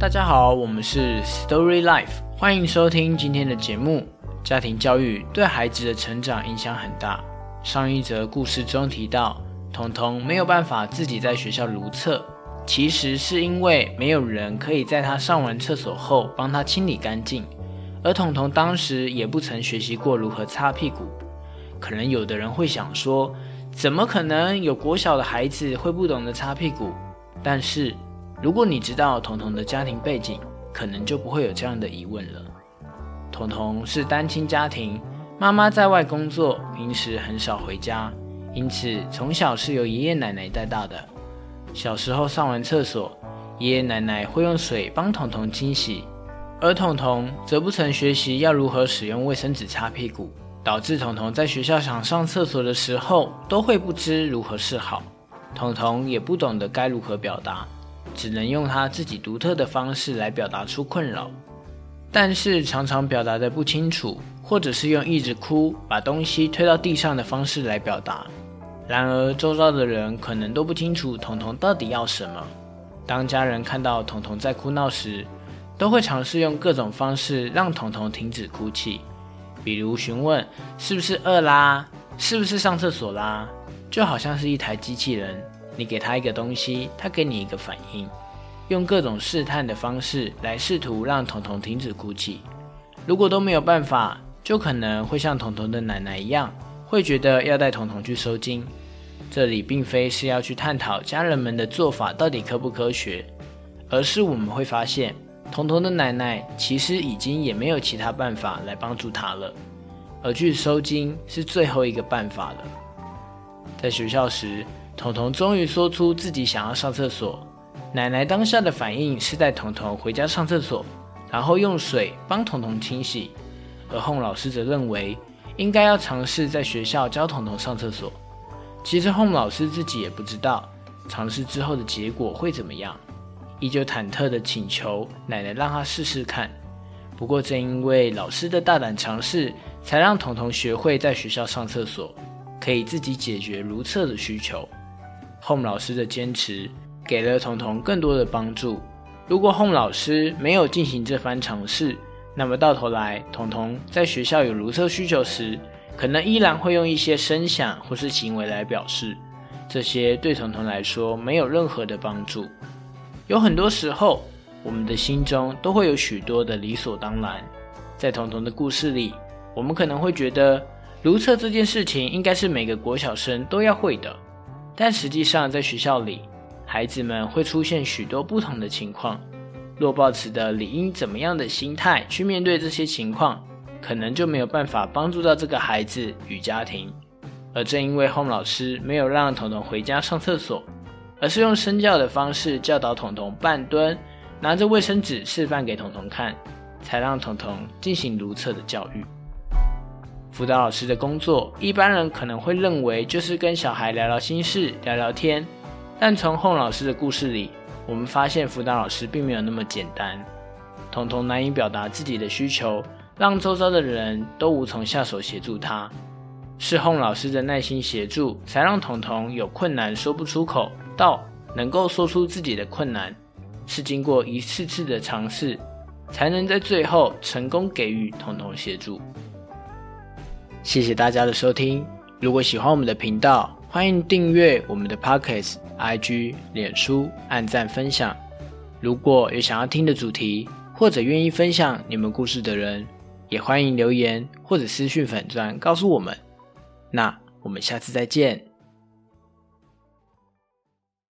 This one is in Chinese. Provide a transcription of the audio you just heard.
大家好，我们是 Story Life，欢迎收听今天的节目。家庭教育对孩子的成长影响很大。上一则故事中提到，彤彤没有办法自己在学校如厕，其实是因为没有人可以在他上完厕所后帮他清理干净，而彤彤当时也不曾学习过如何擦屁股。可能有的人会想说，怎么可能有国小的孩子会不懂得擦屁股？但是如果你知道彤彤的家庭背景，可能就不会有这样的疑问了。彤彤是单亲家庭，妈妈在外工作，平时很少回家，因此从小是由爷爷奶奶带大的。小时候上完厕所，爷爷奶奶会用水帮彤彤清洗，而彤彤则不曾学习要如何使用卫生纸擦屁股，导致彤彤在学校想上厕所的时候都会不知如何是好。彤彤也不懂得该如何表达，只能用他自己独特的方式来表达出困扰。但是常常表达的不清楚，或者是用一直哭、把东西推到地上的方式来表达。然而周遭的人可能都不清楚彤彤到底要什么。当家人看到彤彤在哭闹时，都会尝试用各种方式让彤彤停止哭泣，比如询问是不是饿啦，是不是上厕所啦，就好像是一台机器人，你给他一个东西，他给你一个反应。用各种试探的方式来试图让彤彤停止哭泣，如果都没有办法，就可能会像彤彤的奶奶一样，会觉得要带彤彤去收金。这里并非是要去探讨家人们的做法到底科不科学，而是我们会发现，彤彤的奶奶其实已经也没有其他办法来帮助他了，而去收金是最后一个办法了。在学校时，彤彤终于说出自己想要上厕所。奶奶当下的反应是带彤彤回家上厕所，然后用水帮彤彤清洗。而洪老师则认为应该要尝试在学校教彤彤上厕所。其实洪老师自己也不知道尝试之后的结果会怎么样，依旧忐忑的请求奶奶让他试试看。不过正因为老师的大胆尝试，才让彤彤学会在学校上厕所，可以自己解决如厕的需求。Home 老师的坚持。给了彤彤更多的帮助。如果 Home 老师没有进行这番尝试，那么到头来，彤彤在学校有如厕需求时，可能依然会用一些声响或是行为来表示。这些对彤彤来说没有任何的帮助。有很多时候，我们的心中都会有许多的理所当然。在彤彤的故事里，我们可能会觉得如厕这件事情应该是每个国小生都要会的，但实际上在学校里。孩子们会出现许多不同的情况，若抱持的理应怎么样的心态去面对这些情况，可能就没有办法帮助到这个孩子与家庭。而正因为 Home 老师没有让彤彤回家上厕所，而是用身教的方式教导彤彤半蹲，拿着卫生纸示范给彤彤看，才让彤彤进行如厕的教育。辅导老师的工作，一般人可能会认为就是跟小孩聊聊心事、聊聊天。但从洪老师的故事里，我们发现辅导老师并没有那么简单。彤彤难以表达自己的需求，让周遭的人都无从下手协助他。是洪老师的耐心协助，才让彤彤有困难说不出口，到能够说出自己的困难。是经过一次次的尝试，才能在最后成功给予彤彤协助。谢谢大家的收听。如果喜欢我们的频道，欢迎订阅我们的 Pocket、IG、脸书，按赞分享。如果有想要听的主题，或者愿意分享你们故事的人，也欢迎留言或者私讯粉钻告诉我们。那我们下次再见。